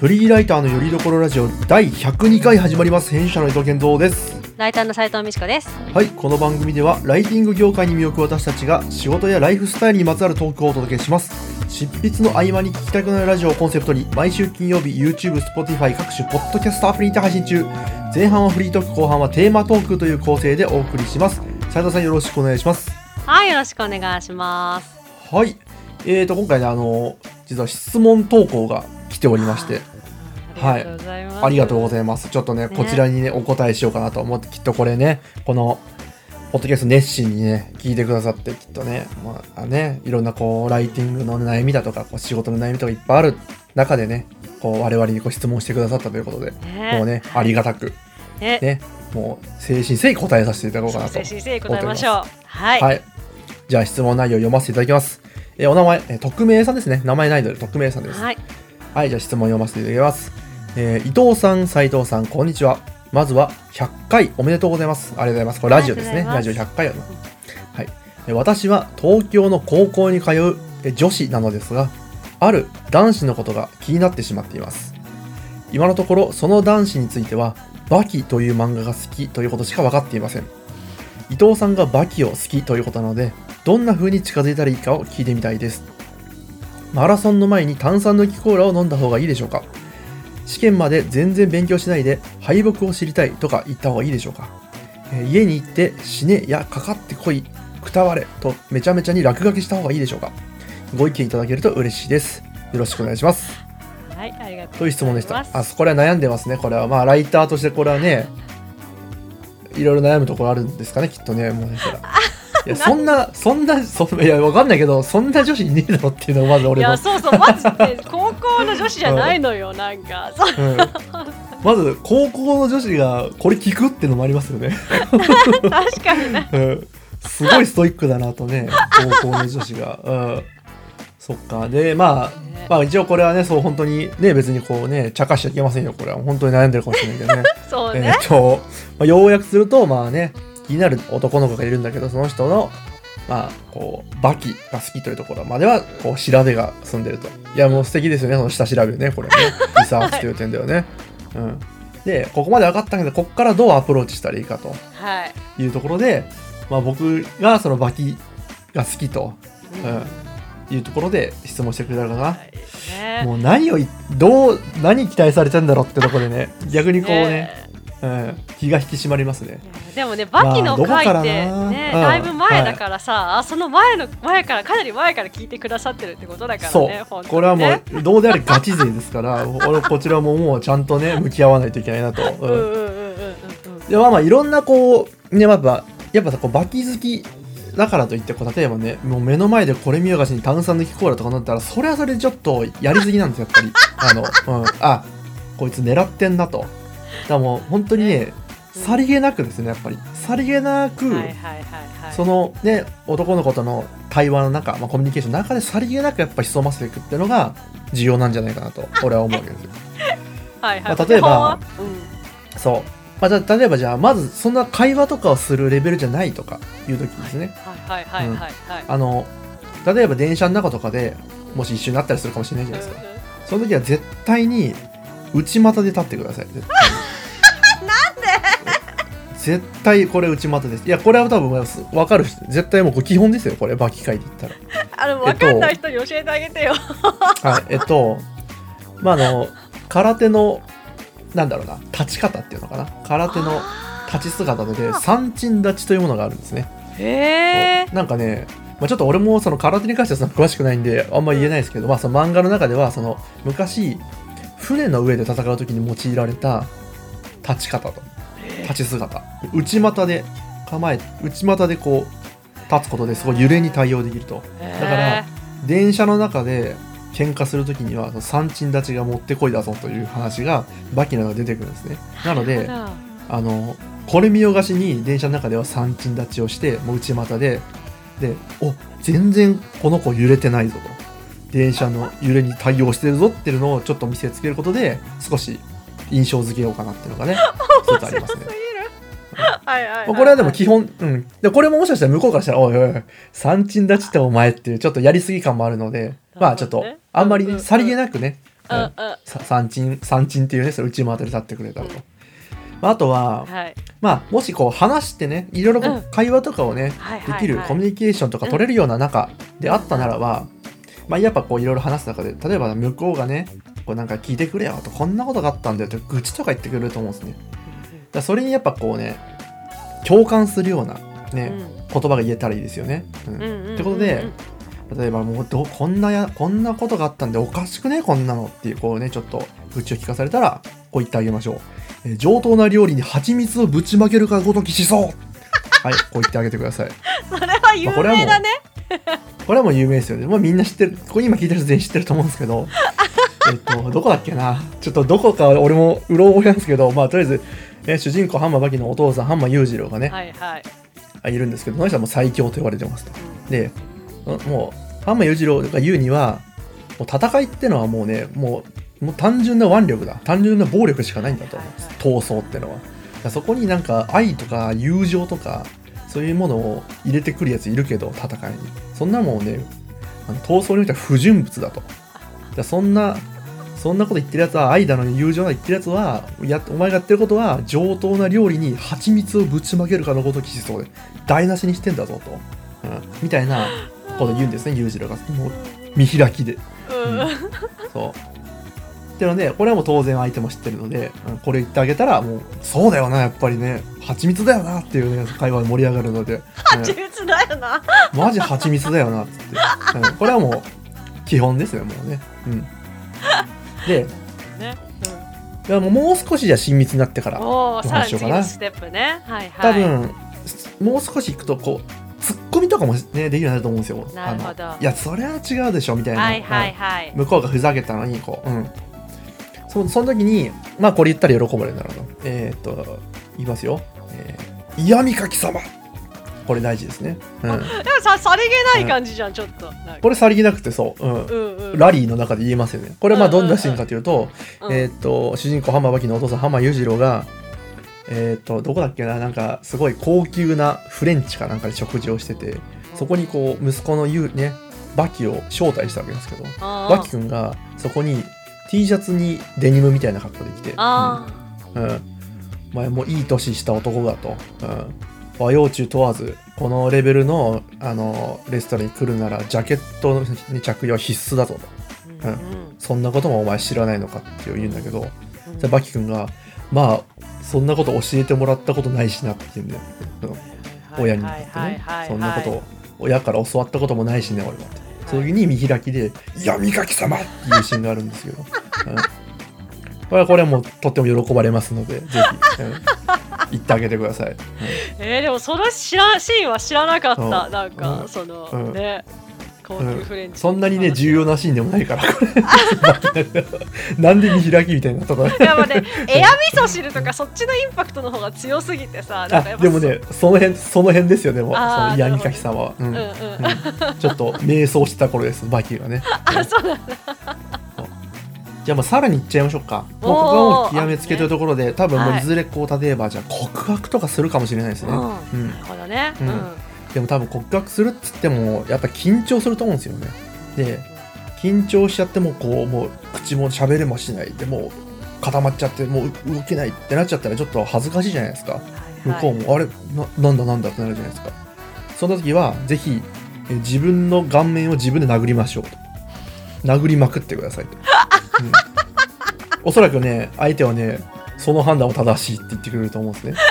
フリーライターのよりどころラジオ第102回始まります。編集者の伊藤健三です。ライターの斉藤美智子です。はいこの番組ではライティング業界に身を置く私たちが仕事やライフスタイルにまつわるトークをお届けします。執筆の合間に聞きたくなるラジオをコンセプトに毎週金曜日 YouTube、Spotify 各種ポッドキャストアプリにて配信中。前半はフリートーク後半はテーマトークという構成でお送りします。斉藤さんよろしくお願いします。はい、よろしくお願いします。はい。えーと今回ねあの実は質問投稿が来ておりましてはいありがとうございます。ちょっとね、ねこちらにね、お答えしようかなと思って、きっとこれね、この、ポッドキャスト熱心にね、聞いてくださって、きっとね、まあね、いろんなこう、ライティングの悩みだとか、こう仕事の悩みとかいっぱいある中でね、こう、我々にご質問してくださったということで、ねもうね、ありがたく、ね、ね、もう、誠心誠意答えさせていただこうかなと誠。心誠意答えましょう。はい。はい。じゃあ、質問内容を読ませていただきます。えーお名前、えー匿名さんですね。名前ないので、匿名さんです。はい。はい、じゃあ質問読ませていただきます。えー伊藤さん、斉藤さん、こんにちは。まずは100回おめでとうございます。ありがとうございます。これラジオですね。ラジオがとうござい100回やな。はい。えー私は東京の高校に通うえー女子なのですが、ある男子のことが気になってしまっています。今のところ、その男子については、バキという漫画が好きということしか分かっていません。伊藤さんがバキを好きということなので、どんな風に近づいたらいいかを聞いてみたいです。マラソンの前に炭酸抜きコーラを飲んだ方がいいでしょうか？試験まで全然勉強しないで敗北を知りたいとか言った方がいいでしょうか、えー家に行って死ねやかかってこいくたわれとめちゃめちゃに落書きした方がいいでしょうか？ご意見いただけると嬉しいです。よろしくお願いします。はい、ありがとうございます。という質問でした。あこれは悩んでますねこれは。まあライターとしてこれはねいろいろ悩むところあるんですかねきっとねもうかしたらいやそんなそんなそんいやわかんないけどそんな女子いねえだろっていうのがまずい俺のや、そうそう、まずね、高校の女子じゃないのよ、なんか。そううん。まず高校の女子がこれ聞くっていうのもありますよね、確かにね。うん、すごいストイックだなとね高校の女子が、うん、そっか。でまあね。まあ一応これはねそう本当にね別にこうね茶化しちゃいけませんよこれは。本当に悩んでるかもしれないけどね。え そうね。っと、まあ、要約するとまあね気になる男の子がいるんだけどその人のまあこうバキが好きというところまではこう調べが済んでると。いやもう素敵ですよね。その下調べね。これね。リサーチという点ではね、うん。でここまで分かったけどここからどうアプローチしたらいいかと。はい。いうところで、まあ、僕がそのバキが好きと、うん、いうところで質問してくれたのかな、もう何をいどう何期待されてんだろうってところでね逆にこうねうん、気が引き締まりますね。でもね、バキの回ってな。ね、うん。だいぶ前だからさ、あその前の前からかなり前から聞いてくださってるってことだからそう、ね。本当にね。これはもうどうであれガチ勢ですから 俺こちらももうちゃんとね向き合わないといけないなと。うん。うんうんうんうんまあまあいろんなこうねやっぱやっぱさこうバキ好きだからといってこう例えばねもう目の前でこれ見よがしに炭酸抜きコーラとか飲んだらそれはそれでちょっとやりすぎなんですよやっぱり。あの、うん、あこいつ狙ってんなと。だからもう本当にねさりげなくですねやっぱりさりげなく、はいはいはいはい。そのね男の子との対話の中、まあ、コミュニケーションの中でさりげなくやっぱ潜ませていくっていうのが重要なんじゃないかなと俺は思うわけですよ はいはい。まあ例えばそう。まあ、じゃあ例えばじゃあまずそんな会話とかをするレベルじゃないとかいう時ですね。はいはいはいはいはい。あの例えば電車の中とかでもし一緒になったりするかもしれないじゃないですか。その時は絶対に内股で立ってください。絶対これ内股です。いやこれは多分分かる人絶対もう基本ですよこれバキ会で言ったら。あの分かんない人に教えてあげてよ。はい、えっと、まあ、あの、空手の、なんだろうな、立ち方っていうのかな。空手の立ち姿で、三鎮立ちというものがあるんですね。へえ。なんかね、まあ、ちょっと俺もその空手に関してはその詳しくないんで、あんま言えないですけど、まあ、その漫画の中では、その、昔、船の上で戦う時に用いられた立ち方と、立ち姿。内股で構え、内股でこう、立つことですごい揺れに対応できると。だから電車の中で喧嘩するときには三鎮立ちが持ってこいだぞという話がバキの中で出てくるんですね。なのでら、あのこれ見よがしに電車の中では三鎮立ちをしてもう内股ででお全然この子揺れてないぞと。電車の揺れに対応してるぞっていうのをちょっと見せつけることで少し印象付けようかなっていうのがね ありますね。はいはいはいまあこれはでも基本、うん。で、これももしかしたら向こうからしたら、おいおい三鎮立ちってお前っていう、ちょっとやりすぎ感もあるので、まあちょっとあんまりね、うんうんさりげなくね、うんうん。さ三鎮三鎮っていうねそれ内回って立ってくれたと、まあ、あとは、はい。まあ、もしこう話してねいろいろ会話とかをね、できるはい。コミュニケーションとか取れるような仲であったならば、まあ、やっぱこういろいろ話す中で例えば向こうがねこうなんか聞いてくれよとこんなことがあったんだよと愚痴とか言ってくれると思うんですねだそれにやっぱこうね共感するようなね、言葉が言えたらいいですよね、うん。うんうんうんってことで例えばもうどこんなやこんなことがあったんでおかしくねこんなのっていうこうねちょっと愚痴を聞かされたらこう言ってあげましょう、えー上等な料理に蜂蜜をぶちまけるかごときしそう。はいこう言ってあげてください。それは有まあこれはもう名だねこれはもう有名ですよね。まあみんな知ってる。ここ今聞いてる人全員知ってると思うんですけど、えっと、どこだっけな。ちょっとどこか俺もうろ覚えなんですけど、まあとりあえず、えー主人公ハンマーバキのお父さん、ハンマー裕次郎がね、はいはいあいるんですけど、その人はもう最強と言われてますと。で、もう、ハンマー裕次郎が言うには、もう戦いってのはもうね、もう、もう単純な腕力だ。単純な暴力しかないんだと思うんです。闘争ってのは。そこになんか愛とか友情とか、そういうものを入れてくるやついるけど、戦いに。そんなもんね、闘争においては不純物だと。そんな、そんなこと言ってるやつは愛だのに友情だの言ってるやつはやお前がやってることは上等な料理に蜂蜜をぶちまけるかのごときしそうで台無しにしてんだぞと、うん、みたいなこと言うんですね裕次郎が。もう見開きで。うん。うん。そう。ってのでこれはもう当然相手も知ってるので、うんこれ言ってあげたらもうそうだよなやっぱりね。蜂蜜だよなっていうね会話で盛り上がるので、うん蜂蜜だよな。マジ蜂蜜だよなっつって、うん、これはもう基本ですよもうね。うんでねいやもう少しじゃ親密になってからおおさらにどうしようかな。ステップね。はいはい。多分、もう少しいくとこうツッコミとかもねできるようになると思うんですよ。なるほど。いやそれは違うでしょみたいな、はいはいはい。うん向こうがふざけたのにこううん。そその時にまあこれ言ったら喜ばれるんだろうなえーっと言いますよ、えー、嫌味かき様これ大事ですね、うん、でもささりげない感じじゃんちょっと。これさりげなくてそう、うん。うんうん。ラリーの中で言えますよね。これはまあうんうんうんどんなシーンかというと、うんえーっと主人公浜バキのお父さん浜裕次郎がえーっとどこだっけな？なんかすごい高級なフレンチかなんかで食事をしててそこにこう息子のゆうねバキを招待したわけですけどバキ君がそこに T シャツにデニムみたいな格好で来て。あうん、うん。お前もういい年した男だと、うん、和洋中問わずこのレベルのあのレストランに来るならジャケットに着用は必須だぞとーうん。そんなこともお前知らないのかって言うんだけどうん。でバキ君がまあそんなこと教えてもらったことないしなって言うんだよ、うん。親に向かってね。そんなことを親から教わったこともないしね俺は。ってその時に見開きで「闇かき様!」っていうシーンがあるんですけど、うん。これはこれはもうとっても喜ばれますのでぜひ、うん 言ってあげてください、う んえー、でもその知らシーンは知らなかった。う。んなんか、うん。その、うん。ね。高級フレンチ、そんなにね重要なシーンでもないからこれ。なんで見開きみたいになったかやっぱねエア味噌汁とかそっちのインパクトの方が強すぎてさでもねその辺その辺ですよでも。その闇かき様は、うん。うんうん、うん。ちょっと迷走してた頃ですバキがね。あそうなんだじゃあもうさらにいっちゃいましょうか。もうここはもう極めつけというところで多分もういずれこう例えばじゃあ告白とかするかもしれないですね、うん。うん。なるほどね、ううん。んでも多分告白するっつってもやっぱ緊張すると思うんですよね。で緊張しちゃってもこうもう口も喋れもしない。でもう固まっちゃってもう動けないってなっちゃったらちょっと恥ずかしいじゃないですか。向こうも、あれ？ななんだなんだってなるじゃないですか。そんな時はぜひえ自分の顔面を自分で殴りましょうと。殴りまくってくださいと、う んおそらくね相手はねその判断は正しいって言ってくれると思うんですね。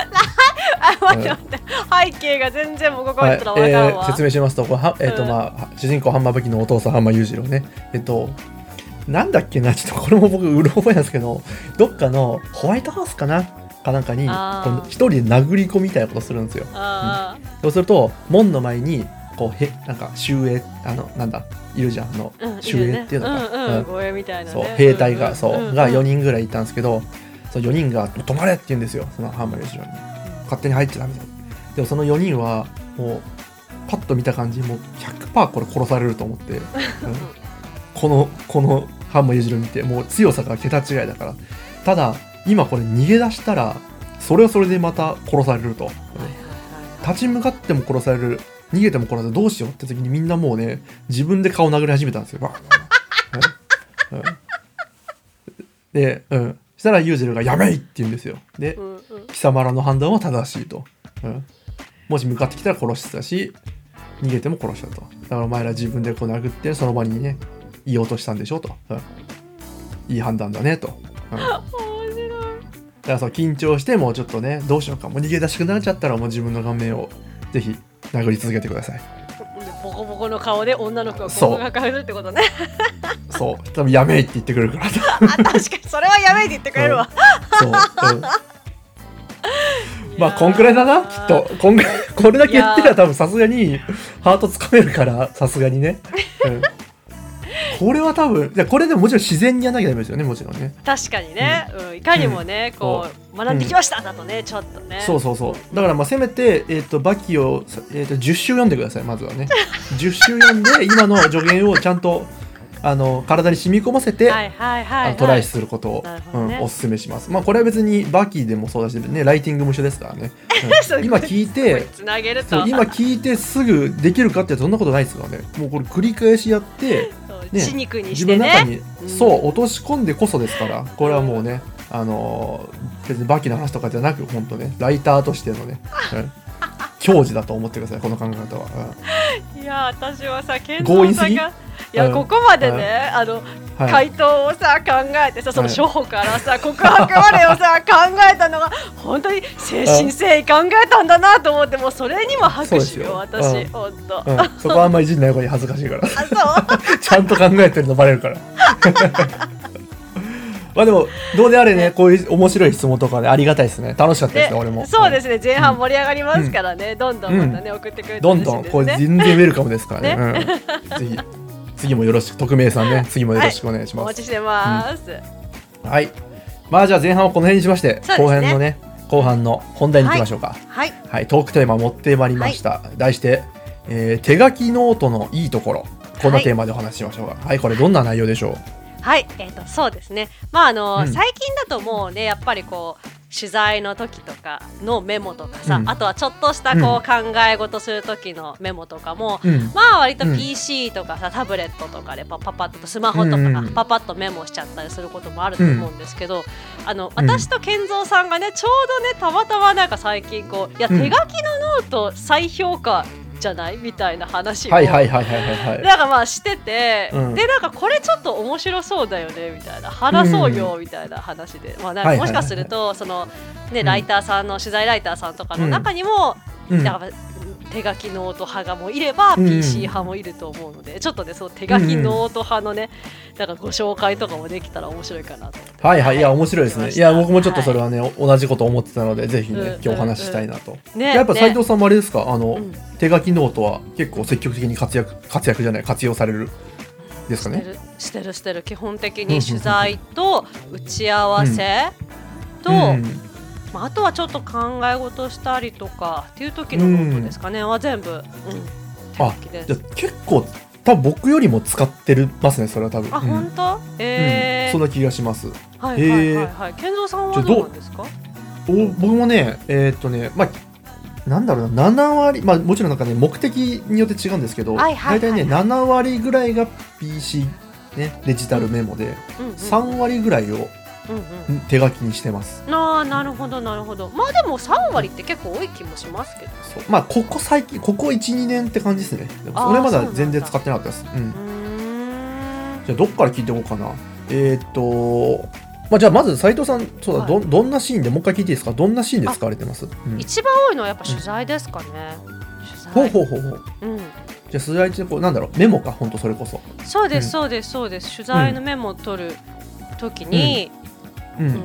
あ待って。待って背景が全然もうここったら分からんわ、えー説明しますとこれは、えーとうん。まあ、主人公ハンマーバキのお父さんハンマー裕次郎ね。えっとなんだっけなちょっとこれも僕うろ覚えなんですけどどっかのホワイトハウスかな？かなんかに一人で殴り込みみたいなことするんですよ。あそうすると門の前にこうへなんか守衛あのなんだいるじゃんあの守衛っていうのか、うんうん、護衛みたいなね。そう兵隊が、そう、が4人ぐらいいたんですけどその4人が「止まれ!」って言うんですよそのハンマー裕次郎に。勝手に入っちゃダメだでもその4人はもうパッと見た感じもう100%これ殺されると思って、うん。このこのハンマー裕次郎見てもう強さが桁違いだから。ただ今これ逃げ出したらそれはそれでまた殺されると、立ち向かっても殺される逃げても殺されるどうしようって時にみんなもうね自分で顔殴り始めたんですよバーンうんうんで、うん。そしたらユーゼルがやめいって言うんですよ。でう、んうん貴様らの判断は正しいと。うん。もし向かってきたら殺してたし、逃げても殺したと。だからお前ら自分でこう殴って、その場にね、言おうとしたんでしょと。うん。いい判断だねと。うん。だか面白いらそう緊張して、もうちょっとね、どうしようか。もう逃げ出したくなっちゃったら、もう自分の顔面をぜひ殴り続けてください。でボコボコの顔で女の子がそうボコがかるってことねそう。多分やめいって言ってくるから。あ確かにそれはやめいって言ってくれるわ、そう。うん。まあ、こんくらいだな、きっと。こんこれだけ言ってりゃ多分さすがに、ハートつかめるから、さすがにね。うん。これは多分、これでももちろん自然にやんなきゃダメですよね、もちろんね。確かにね、うんいかにもね、こう学んできましただとねちょっとねそうそうそう。だからまあ、せめて、えっ、と、バキを、えっ、と、10週読んでください、まずはね。10週読んで、今の助言をちゃんと、あの、体に染み込ませて、トライすることを、うん、おすすめします。まあこれは別にバキでもそうだしねライティングも一緒ですからね。今聞いて今聞いてすぐできるかってそんなことないですからね。もうこれ繰り返しやってね血肉に自してね。分の中に、うん。そう落とし込んでこそですからこれはもうね、あのー別にバキの話とかじゃなく本当ねライターとしてのね、う ん、矜持だと思ってくださいこの考え方は。うん。いや私はさ健三さんがいや、うん。ここまでね、あの、はい回答をさ考えてさそのはい初歩からさ、告白までをさ考えたのが 本当に誠心誠意考えたんだなと思ってもうそれにも拍手よよ。私、うん。本当、うん、そこはあんまりいじんない方がいい恥ずかしいから。ちゃんと考えてるのバレるから。まあでも、どうであれね、こういう面白い質問とかね、ありがたいですね。楽しかったですね、俺も。そうですね。前半盛り上がりますからね、どんどんまたね、送ってくれてどんどん、これ全然ウェルカムですからね。ぜひ、次もよろしく、匿名さんね、次もよろしくお願いします。お待ちしてます、はい。まあじゃあ前半はこの辺にしまして、ね。後編のね、後半の本題に行きましょうか。はい。はい、トークテーマ持ってまいりました。題して、えー手書きノートのいいところ。こんなテーマでお話ししましょうか。はい、これどんな内容でしょう？はい、えー、とそうですね、まああのうん。最近だともうねやっぱりこう取材の時とかのメモとかさ、うん。あとはちょっとしたこう考え事する時のメモとかも、うん。まあ割とうん。PC とかさ、タブレットとかでパパパッとスマホとかパパッとメモしちゃったりすることもあると思うんですけど、あの私と健三さんがねちょうどねたまたまなんか最近こういや手うん。書きのノート再評価じゃない？みたいな話を、はいはいはいはいはいはい。なんかまあしてて、うん。でなんかこれちょっと面白そうだよねみたいな。話そうよみたいな話で、まあなんかもしかするとそのねうん。ライターさんの取材ライターさんとかの中にも、うん。なんか手書きノート派がもいれば、うん。PC 派もいると思うのでちょっとねそう手書きノート派のね、なんかご紹介とかもできたら面白いかなと。思ってはいはい、いや、面白いですね。い。や、僕もちょっとそれはね、お同じこと思ってたので、ぜひね、うん今日お話ししたいなと。ねやっぱ斉藤ねさんもあれですか、あの、うん。手書きノートは結構積極的に活躍、活躍じゃない、活用されるですかね？してるしてるしてる。基本的に取材と打ち合わせと、うんまあ、あとはちょっと考え事したりとかっていう時のノートですかね、は全部、うん、手あじゃ結構、多分僕よりも使ってるますね、それは多分。あ、うん。本当？えー。うん。そんな気がします。はいはいはいはい。健三さんはどうなんですか？お僕もね、えーっとね、まあ、なんだろうな、7割、まあ、もちろんなんかね、目的によって違うんですけど、はいはいはい大体ね、7割ぐらいが PC、ね、デジタルメモで、うんうん、3割ぐらいをうんうん。手書きにしてます。ああなるほどなるほど。まあでも三割って結構多い気もしますけど。まあ、ここ最近、ここ1、2年って感じですね。それまだ全然使ってなかったです。うん。じゃあ、どっから聞いていこうかな。えーっと、まあ、じゃあ、まず斉藤さん、そうだ、どどんなシーンで、もう一回聞いていいですか？どんなシーンで使われてます、うん、一番多いのはやっぱ取材ですかね。ほう取材。ほうほうほう。うん。じゃあ、取材中、こう、なんだろう、メモか、本当それこそ。そうです、うんそうですそうです取材のメモを取る時に、うん。うん。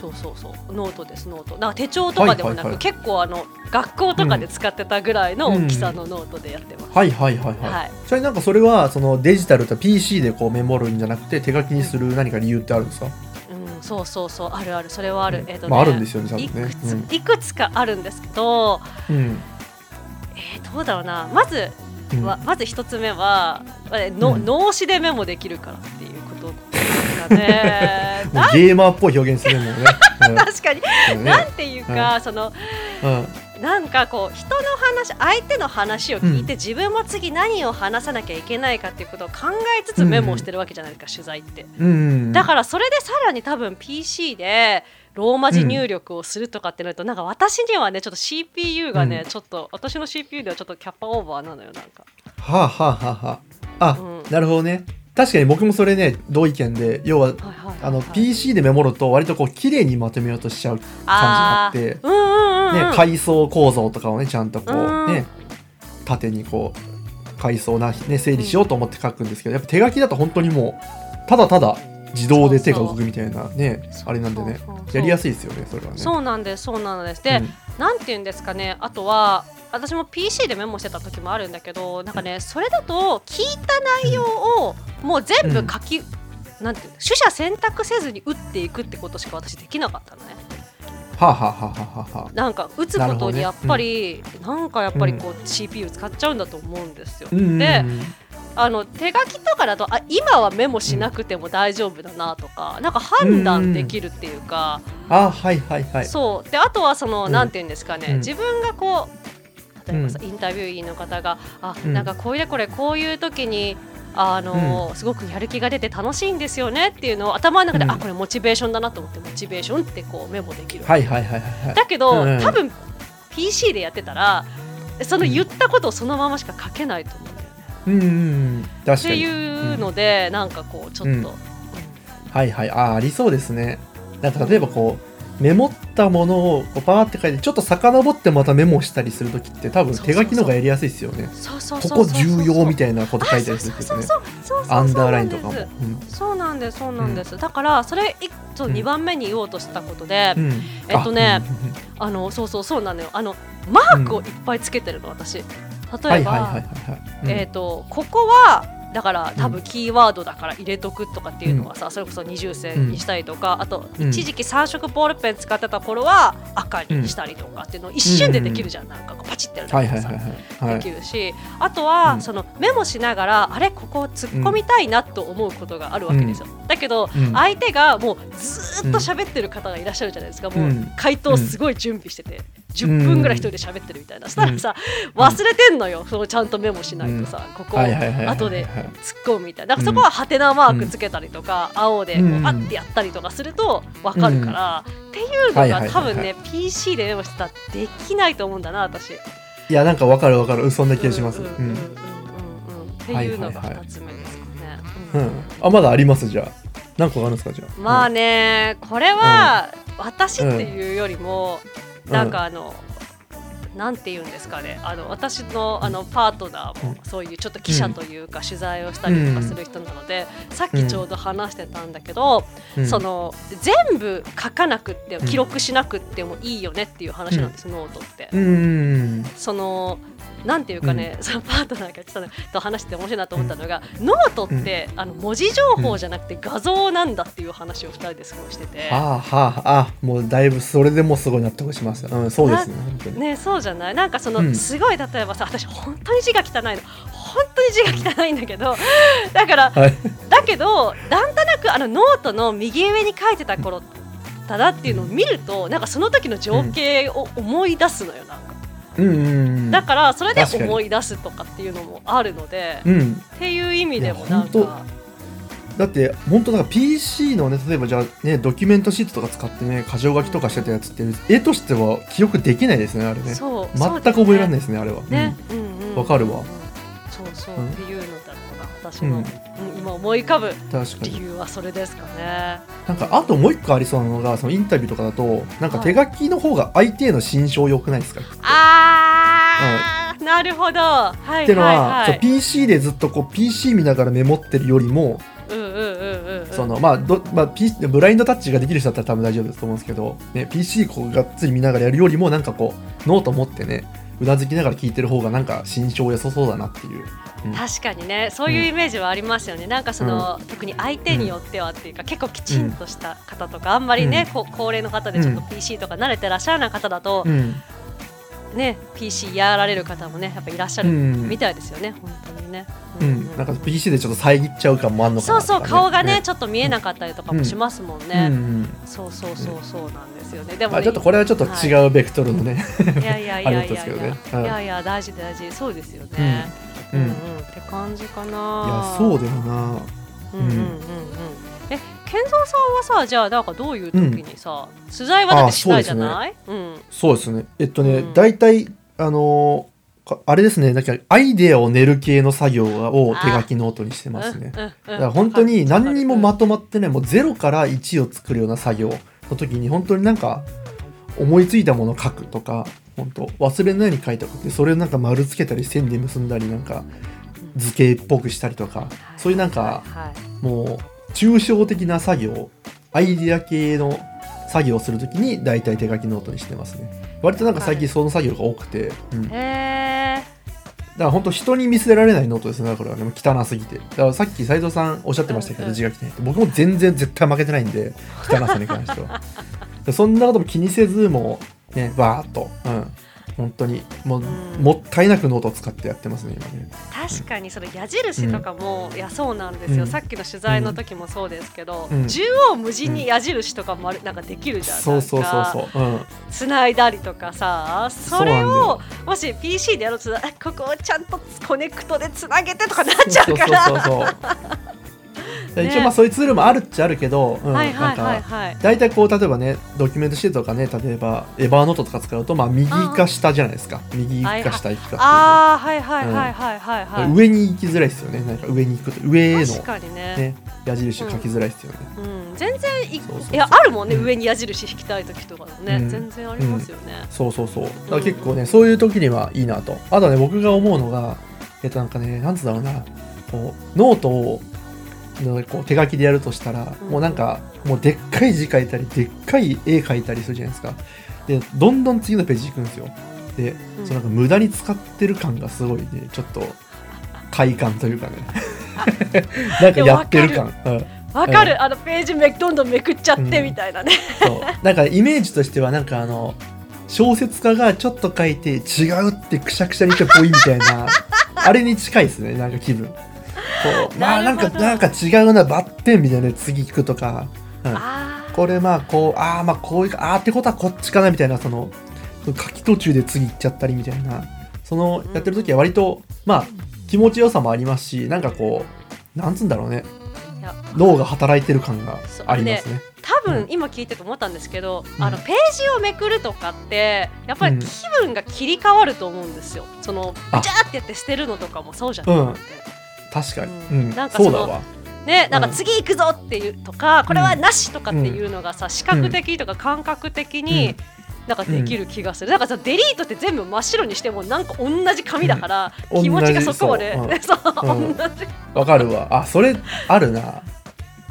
そうそうそう。ノートですノート。なんか手帳とかでもなく、結構あの学校とかで使ってたぐらいの大きさのノートでやってます、はいはいはいはい。はい。それなんかそれはそのデジタルと PC でこうメモるんじゃなくて手書きにする何か理由ってあるんですか、うん、そうそうそうあるある。それはある、うん。えっ、とね、まああるんですよねいね。くつ、いくつかあるんですけど、うん。うんえーどうだろうな。まずうまず一つ目はえの、うん。脳死でメモできるからかね。ゲーマーっぽい表現するもんね。うん。確かに、なんていうか、そのうん。なんかこう人の話相手の話を聞いて、うん。自分も次何を話さなきゃいけないかっていうことを考えつつメモをしてるわけじゃないですか、取材って。うんだからそれでさらに多分 PC でローマ字入力をするとかってなると、なんか私にはねちょっと CPU がね、うん。ちょっと私の CPU ではちょっとキャッパオーバーなのよなんか。はあはあはあはあ。あ、うん。なるほどね確かに僕もそれね同意見で要はあの PC でメモると割とこう綺麗にまとめようとしちゃう感じがあってね、階層構造とかをねちゃんとこうね縦にこう階層な、ね、整理しようと思って書くんですけどやっぱ手書きだと本当にもうただただ自動で手が動くみたいなねあれなんでねやりやすいですよねそれはね。そうなんですそうなんです。で、うん。なんて言うんですかねあとは私も PC でメモしてた時もあるんだけどなんかねそれだと聞いた内容をもう全部書き、なんていうの取捨選択せずに打っていくってことしか私できなかったのね。はあ、はあはあはあはあ、なんか打つことにやっぱりなんかやっぱりこう CPU 使っちゃうんだと思うんですよ、うんうんうん。であの手書きとかだとあ今はメモしなくても大丈夫だなとか、なんか判断できるっていうか、あはいはいはい。そう。であとはその、うん。なんて言うんですかね、うん。自分がこう例えばさ、インタビューの方があ、うん。なんかこういうこれこういう時にあの、すごくやる気が出て楽しいんですよねっていうのを頭の中で、うん。あこれモチベーションだなと思ってモチベーションってこうメモできる、はいはいはいはいはい。だけど、うんうん。多分 PC でやってたらその言ったことをそのまましか書けないと思うんだよね。うんうんうん。確って。いうので、なんかこうちょっと、うん。はいはい。あありそうですね。なんか例えばこうメモったものをこうパーって書いてちょっと遡ってまたメモしたりするときって多分手書きの方がやりやすいですよね。ここ重要みいたいなこと書いたりするとね。そうそうそうそうアンダーラインとかも。そうなんですそうなんですそうなんだからそれ一とうん2番目に言おうとしたことで、うんうんえっとねあのそうそうそうなのよあのマークをいっぱいつけてるの私例えば、えっ、とここはだから多分キーワードだから入れとくとかっていうのはさ、それこそ二重線にしたりとか、あとうん。一時期3色ボールペン使ってた頃は赤にしたりとかっていうのを一瞬でできるじゃん、なんかこうパチってやるだけできるしあとは、うん。そのメモしながらあれここ突っ込みたいなと思うことがあるわけですよ、だけど、うん。相手がもうずーっと喋ってる方がいらっしゃるじゃないですか、もううん回答すごい準備してて、10分ぐらい一人で喋ってるみたいな、そしたらさ、忘れてんのよそのちゃんとメモしないとさ、ここを。はいはいはいはいはい。後で突っ込むみたいなだからそこはハテナマークつけたりとか、青でこううんパッてやったりとかすると分かるから、っていうのはいはいはいはいが多分ね PC でメモしたらできないと思うんだな私。いやなんかわかるわかるうんそんな気がします。うんうんうんうんうんうんっていうのが二つ目ですかね。ううんん。あまだあります？じゃあ。何個あるんですか？じゃあ。まあねこれは私っていうよりもうんなんかあの。なんて言うんですかね。あの私のあのパートナーもそういうちょっと記者というか取材をしたりとかする人なので、さっきちょうど話してたんだけど、うん。その全部書かなくって記録しなくってもいいよねっていう話なんです、ノートって。そのなんていうかね、そのパートナーが言ってたのと話して面白いなと思ったのが、ノートって、あの文字情報じゃなくて画像なんだっていう話を2人ですごいしてて。ああはああもうだいぶそれでもうすごい納得しました。うんそうですね。ね、そうじゃない？なんかその、うん。すごい例えばさ私本当に字が汚いの。本当に字が汚いんだけど だからはい。だけどなんとなくあのノートの右上に書いてた頃だなっていうのを見るとなんかその時の情景を思い出すのよなんかうんうんうん。だからそれで思い出すとかっていうのもあるので、うん。っていう意味でもなんか。だって本当なんか PC のね例えばじゃあねドキュメントシートとか使ってね箇条書きとかしてたやつって絵としては記憶できないですねあれね。そう全く覚えられないいですね。あれは。ね、うんうん。わかるわ。そうそう、うんっていうのだろうな私の、うんうん今思い浮かぶ。理由はそれですかね。なんかあともう一個ありそうなのがそのインタビューとかだとなんか手書きの方が相手への心象良くないですか、あー、なるほど。はいっていうのは、はいはい。PC でずっとこう PC 見ながらメモってるよりも。そのまあどまあ、P、ブラインドタッチができる人だったら多分大丈夫ですと思うんですけど、ね、PC こうがっつり見ながらやるよりもなんかこうノート持ってねうなずきながら聞いてる方がなんか心象良さそうだなっていう。うん。確かにねそういうイメージはありますよね、なんかその、特に相手によってはっていうか、結構きちんとした方とかあんまりね、こ高齢の方でちょっと PC とか慣れてらっしゃらない方だと、うん。ね PC やられる方もねやっぱいらっしゃるうん。みたいですよね、本当にね。ううん。ん、なんか PC でちょっと遮っちゃう感もあんのかそうなとか、そう顔がねちょっと見えなかったりとかもしますもんね。うんうん。そうそうそうそうなんですよね。でも、まあ、ちょっとこれはちょっと違うベクトルのね、いやいやいやいやいや。い。や大事大事。そうですよね。ううんんうんって感じかな。いやそうだよな。うんうんうんうん。え、健三さんはさ、じゃあなんかどういう時にさ、取材はだってしないじゃない？うん。そうですね。えっとね、うん。大体あのーかあれですねなんかアイデアを練る系の作業を手書きノートにしてますね。うんうんうん。だから本当に何にもまとまってないもう0から1を作るような作業の時に本当になんか思いついたものを書くとか本当。忘れないように書いておくってそれをなんか丸つけたり線で結んだりなんか図形っぽくしたりとか。るそういうなんかもう抽象的な作業アイデア系の作業をするときに大体手書きノートにしてますね。割となんか最近その作業が多くて、うん、だか。ら本当人に見せられないノートですねこれはね汚すぎて。だからさっき斉藤さんおっしゃってましたけど、字が汚い。って僕も全然絶対負けてないんで汚さに関しては。でそんなことも気にせずもうねバーっと。うん。本当にもう、うん。もったいなくノートを使ってやってますね今ね。確かにその矢印とかも、いやそうなんですよ、うん。さっきの取材の時もそうですけど、うん。縦横無尽に矢印とかもあるなんかできるじゃん、そうそうそうそう。うん。つないだりとかさそれをよ。もし PC でやろうとここをちゃんとコネクトでつなげてとかなっちゃうから。そうそうそうそう一応まあそういうツールもあるっちゃあるけど、うんはいはいはいなんかはい大体こう例えばねドキュメントシートとかね例えばエバーノートとか使うとまあ右か下じゃないですか。右か下行くかああはいはいはいはいはいはい、上に行きづらいですよね。なんか上に行くと。上への確かにね。ね矢印書きづらいですよね、うん、全然いそうそうそう。いやあるもんね、うん。上に矢印引きたい時とかもね、うん。全然ありますよね、そうそうそう。だから結構ねそういう時にはいいなと。あとはね僕が思うのがえっとなんかねなんつうんだろうな。こうノートをのこう手書きでやるとしたら、うん。もうなんかもうでっかい字書いたりでっかい絵描いたりするじゃないですか。でどんどん次のページ行くんですよ。で、うん。そのなんか無駄に使ってる感がすごいねちょっと快感というかね。なんかやってる感、うん、わかる、あのページめどんどんめくっちゃってうんみたいなね、そう。なんかイメージとしてはなんかあの小説家がちょっと書いて違うってくしゃくしゃにしてぽいみたいなあれに近いですねなんか気分こうまあなんかなんか違うなバッテンみたいな次聞くとか、うん、あこれまあこうああまあこういうあーってことはこっちかなみたいなその書き途中で次行っちゃったりみたいな。そのやってる時は割とまあ気持ちよさもありますしなんかこうなんつうんだろうね。脳が働いてる感がありますね。多分うん。今聞いてて思ったんですけど、うん。あのページをめくるとかってやっぱりうん。気分が切り替わると思うんですよ。そのあ。ブチャーってやって捨てるのとかもそうじゃなくて、確かに、ううん。んなんかそうだわ。ねなんかうん。次行くぞっていうとか、これはなしとかっていうのがさ視覚的とか感覚的に、なんかできる気がする、なんかさデリートって全部真っ白にしてもなんか同じ紙だから、うん。気持ちがそこまでわかるわ。あ、それあるな。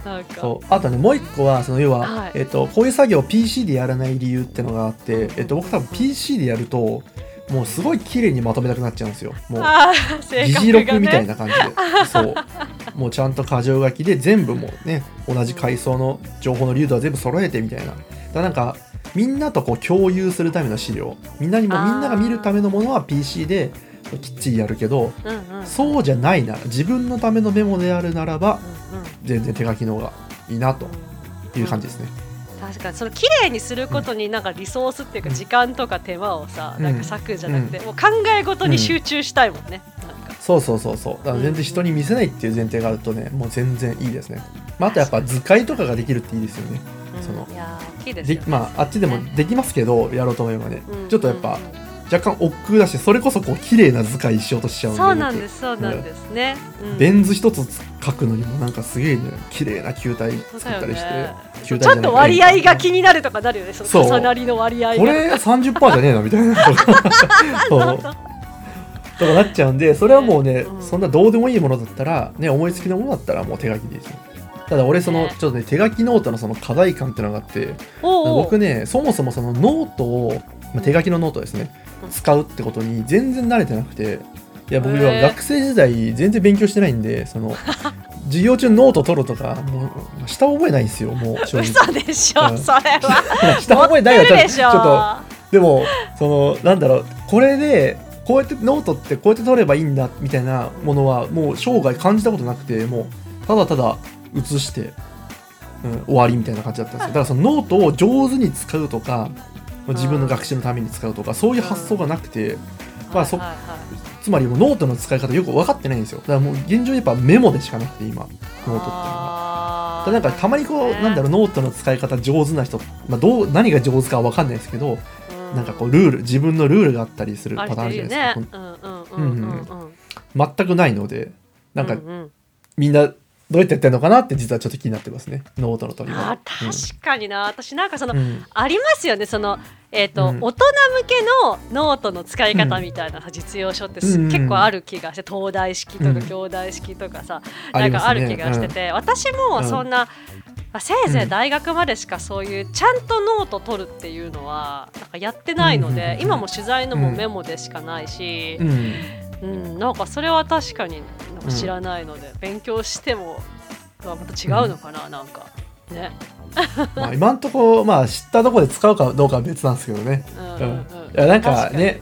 なんか。そう。あとね、もう一個は、その要は、はい。えっと、こういう作業を PC でやらない理由ってのがあって、えっと、僕多分 PC でやると、もうすごい綺麗にまとめたくなっちゃうんですよ。もう、議事録みたいな感じで。そう。もうちゃんと箇条書きで全部もうね、同じ階層の情報の流度は全部揃えてみたいな。だなんか、みんなとこう共有するための資料、みんなにもみんなが見るためのものは PC できっちりやるけど、うんうんうんそうじゃないなら、自分のためのメモであるならば、うんうん全然手書きの方がいいなという感じですね。確かにその綺麗にすることになんかリソースっていうかうん時間とか手間をさ、うん。なんか割くじゃなくて、もう考え事に集中したいもんね、なん。かそうそうそうそう。だから全然人に見せないっていう前提があるとね、もう全然いいですね。まあ、あとやっぱ図解とかができるっていいですよね。うん。そのいやー大きいですでよ、ね、まああっちでもできますけど、やろうと思えばね、うん。ちょっとやっぱうんうん若干億劫だし、それこそこう綺麗な図解しようとしちゃうんで。そうなん僕ですそうなんですね、うん。ベン図一つ書くのにもなんかすげえね、綺麗な球体作ったりして、ねちょっと割合が気になるとかなるよねその重なりの割合が。これ30%じゃねえのみたいな。そう。とかなっちゃうんでそれはもうね、うん。そんなどうでもいいものだったらね思いつきのものだったらもう手書きでいいですよただ俺その、ね。ちょっとね手書きノートのその課題感っていうのがあって僕ねそもそもそのノートを、まあ、手書きのノートですね、うん使うってことに全然慣れてなくていや僕は学生時代全然勉強してないんでその 授業中ノート取るとかもうした覚えないんですよもう正直。嘘でしょ、うん。それは。した覚えないわ持ってるでしょ。ちょっとでもそのなんだろうこれでこうやってノートってこうやって取ればいいんだみたいなものはもう生涯感じたことなくてもうただただ写して、うん、終わりみたいな感じだったんですよ。だからそのノートを上手に使うとか自分の学習のために使うとかそういう発想がなくてまあそはいはいはい。つまりもうノートの使い方よく分かってないんですよ。だからもう現状やっぱメモでしかなくて今ノートっていうのは。だなんかたまにこう、なんだろうノートの使い方上手な人、まあ、どう何が上手かは分かんないですけど、うなんかこうルール自分のルールがあったりするあパターンじゃないですか、全くないのでなんかうんうん。みんなどうやってやってるのかなって実はちょっと気になってますね。ノートの取りあ方確かにな、私なんかその、うん。ありますよね。そのえっ、と、うん。大人向けのノートの使い方みたいなさ実用書って結構ある気がして東大式とかうん。京大式とかさ、なんかある気がしてて、私もそんな、まあせいぜい大学までしかそういうちゃんとノート取るっていうのはなんかやってないので、うんうんうん今も取材のもメモでしかないしう、ん。うんなんかそれは確かになんか知らないので、勉強してもまた違うのかな、なんか。ね。まあ、今んとこまあ知ったところで使うかどうかは別なんですけどね。うんうんうん。うん。いやなんかね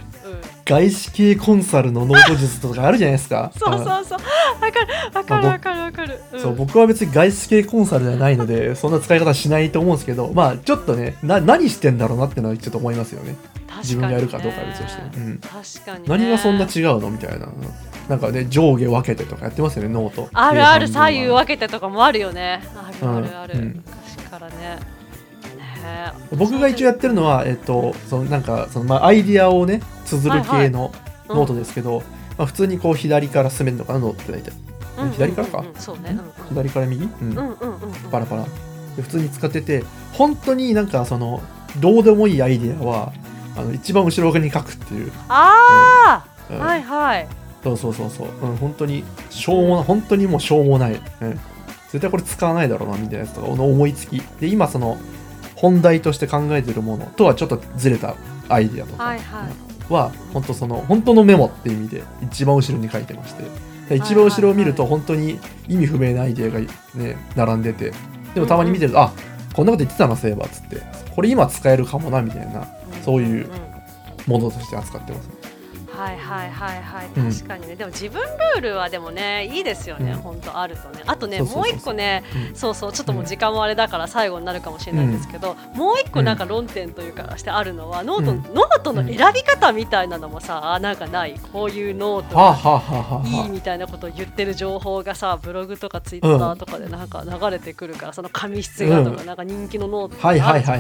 外資系コンサルのノート術とかあるじゃないですか。そううんそう。そうわかるわかるわかるわかる、うん。そう僕は別に外資系コンサルじゃないのでそんな使い方しないと思うんですけどまあちょっとねな何してんだろうなってのはちょっと思いますよね。自分がやるかどうかは別として、うん、確かに、ね、何がそんな違うのみたいな。なんかね上下分けてとかやってますよねノート。あるある左右は分けてとかもあるよね。あるあるある、うん。うん。昔からねね。僕が一応やってるのはえっとそのなんかそのまあアイディアをね綴る系のうん。ノートですけど、まあ、普通にこう左から進めるのかなノートって大体うんうんうん左からか？うんそうね左から右、うん。うんうんうんうん。うんパラパラ。で普通に使ってて本当になんかそのどうでもいいアイディアはあの一番後ろ側に書くっていう、ああ、うん。はいはい。そうそうそうそう、うん、本当にしょうもない本当にもうしょうもない、うん、絶対これ使わないだろうなみたいなやつとかの思いつき。で今その本題として考えてるものとはちょっとずれたアイディアとかはいはい。は本当その本当のメモっていう意味で一番後ろに書いてまして。で一番後ろを見ると本当に意味不明なアイディアがね並んでて。でもたまに見てると、あこんなこと言ってたなそういえばっつって。これ今使えるかもなみたいなそういうんものとして扱ってますはいはいはいはい。うん。確かにね、でも自分ルールはでもねいいですよね、うん。本当あるとね。あとねもう一個ねうん。そうそうちょっともう時間もあれだから最後になるかもしれないんですけど、もう一個なんか論点というかしてあるのはノート、うん。ノートの選び方みたいなのもさあなんかない。こういうノートはあ、がいいはみたいなことを言ってる情報がさブログとかツイッターとかでなんか流れてくるから、その紙質がとか、うん。なんか人気のノートとあ、かはいはい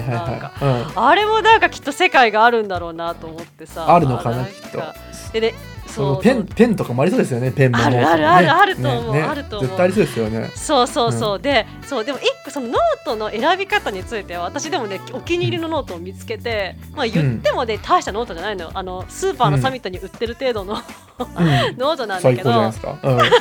あれもなんかきっと世界があるんだろうなと思ってさあるのかなきっとでねそのペンペンとかもありそうですよねペンもあるあるあるあると思うねね。あると思う。絶対ありそうですよね。そうそうそう、でそうでも一個そのノートの選び方については私でもねお気に入りのノートを見つけて、まあ言ってもね、大したノートじゃないのよ。あのスーパーのサミットに売ってる程度の、うんノートなんだけど。最高じゃない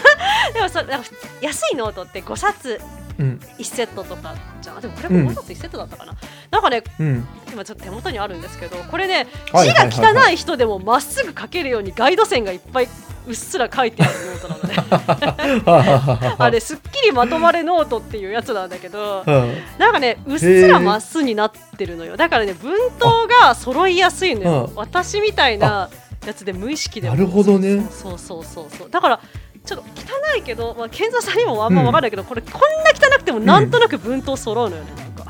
で もそなんか安いノートって5冊うん。1セットとかじゃん。でもこれも5冊1セットだったかな、なんかねうん。うん今ちょっと手元にあるんですけどこれねはい字が汚い人でもまっすぐ書けるようにガイド線がいっぱいうっすら書いてあるノートなのね。は あれすっきりまとまれノートっていうやつなんだけどうん。なんかねうっすらまっすぐになってるのよ。だからね文頭が揃いやすいのよ。うん。私みたいなやつで無意識でも。なるほどね。そうそうそうそう。だからちょっと汚いけど、まあ、健三さんにもあんま分かんないけど、これこんな汚くてもなんとなく文頭揃うのよねなんか。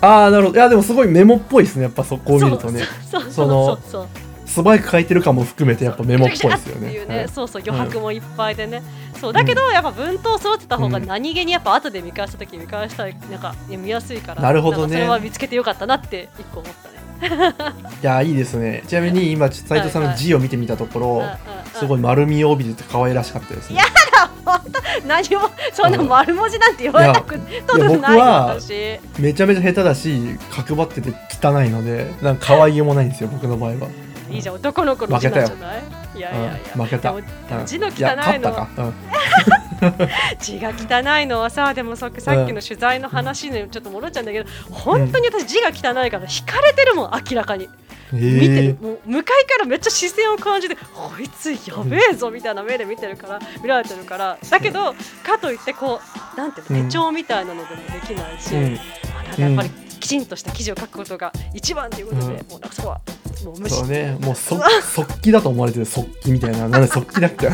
ああなるほど。いやでもすごいメモっぽいですねやっぱそこを見るとね。そうそうそそうのそう素早く書いてる感も含めてやっぱメモっぽいですよっていうね。ね、そうそう余白もいっぱいでね、そうだけどやっぱ文頭揃ってた方が何気にやっぱ後で見返した時見返したらなんか見やすいから。なるほどね。んかそれは見つけてよかったなって一個思ったね いやいいですね。ちなみに今斉藤さんの字を見てみたところ、うんうんうん。すごい丸みを帯びてて可愛らしかったですね。いや 何もそんな丸文字なんて言われたくとない僕は私。めちゃめちゃ下手だし角張ってて汚いのでなんか可愛げもないんですよ僕の場合は、いいじゃん男の子の字なんじゃない？いやいやいや、うん負けた。字の汚いやいの勝ったか、うん 字が汚いのはさでもさっきの取材の話にちょっと戻っちゃうんだけど、本当に私字が汚いから惹かれてるもん明らかに。え。見てるー、もう向かいからめっちゃ視線を感じてこいつやべえぞみたいな目で見てるから見られてるから。だけどかといってこうなんていうのうん手帳みたいなのでもできないし、うん。まあなんかやっぱりきちんとした記事を書くことが一番ということで、うん。もうなんかそこはもう無視。そうね。もうそ 速記だと思われてる速記みたいな。なんで速記だっけ？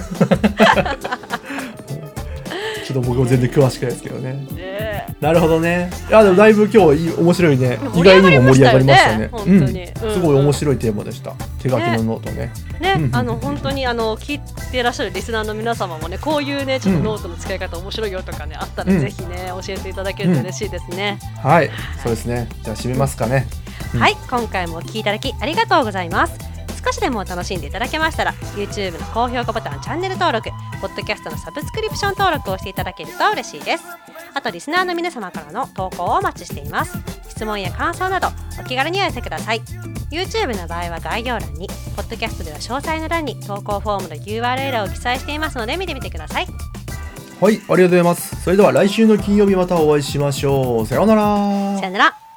ちょっと僕も全然詳しくないですけどね。ねなるほどね。いやでもだいぶ今日面白いね。意外にも盛り上がりましたね。本当に。すごい面白いテーマでした、手書きのノートね。ね、あの本当にあの聞いてらっしゃるリスナーの皆様もねこういうねちょっとノートの使い方面白いよとかねあったらうん。ぜひね教えていただけると嬉しいですね、はい。そうですね。じゃあ締めますかね。うん。はい。今回もお聞きいただきありがとうございます少しでも楽しんでいただけましたら YouTube の高評価ボタンチャンネル登録ポッドキャストのサブスクリプション登録をしていただけると嬉しいです。あとリスナーの皆様からの投稿をお待ちしています。質問や感想などお気軽にお寄せください。YouTube の場合は概要欄にポッドキャストでは詳細の欄に投稿フォームの URL を記載していますので見てみてください。はいありがとうございます。それでは来週の金曜日またお会いしましょう。さようなら。さよなら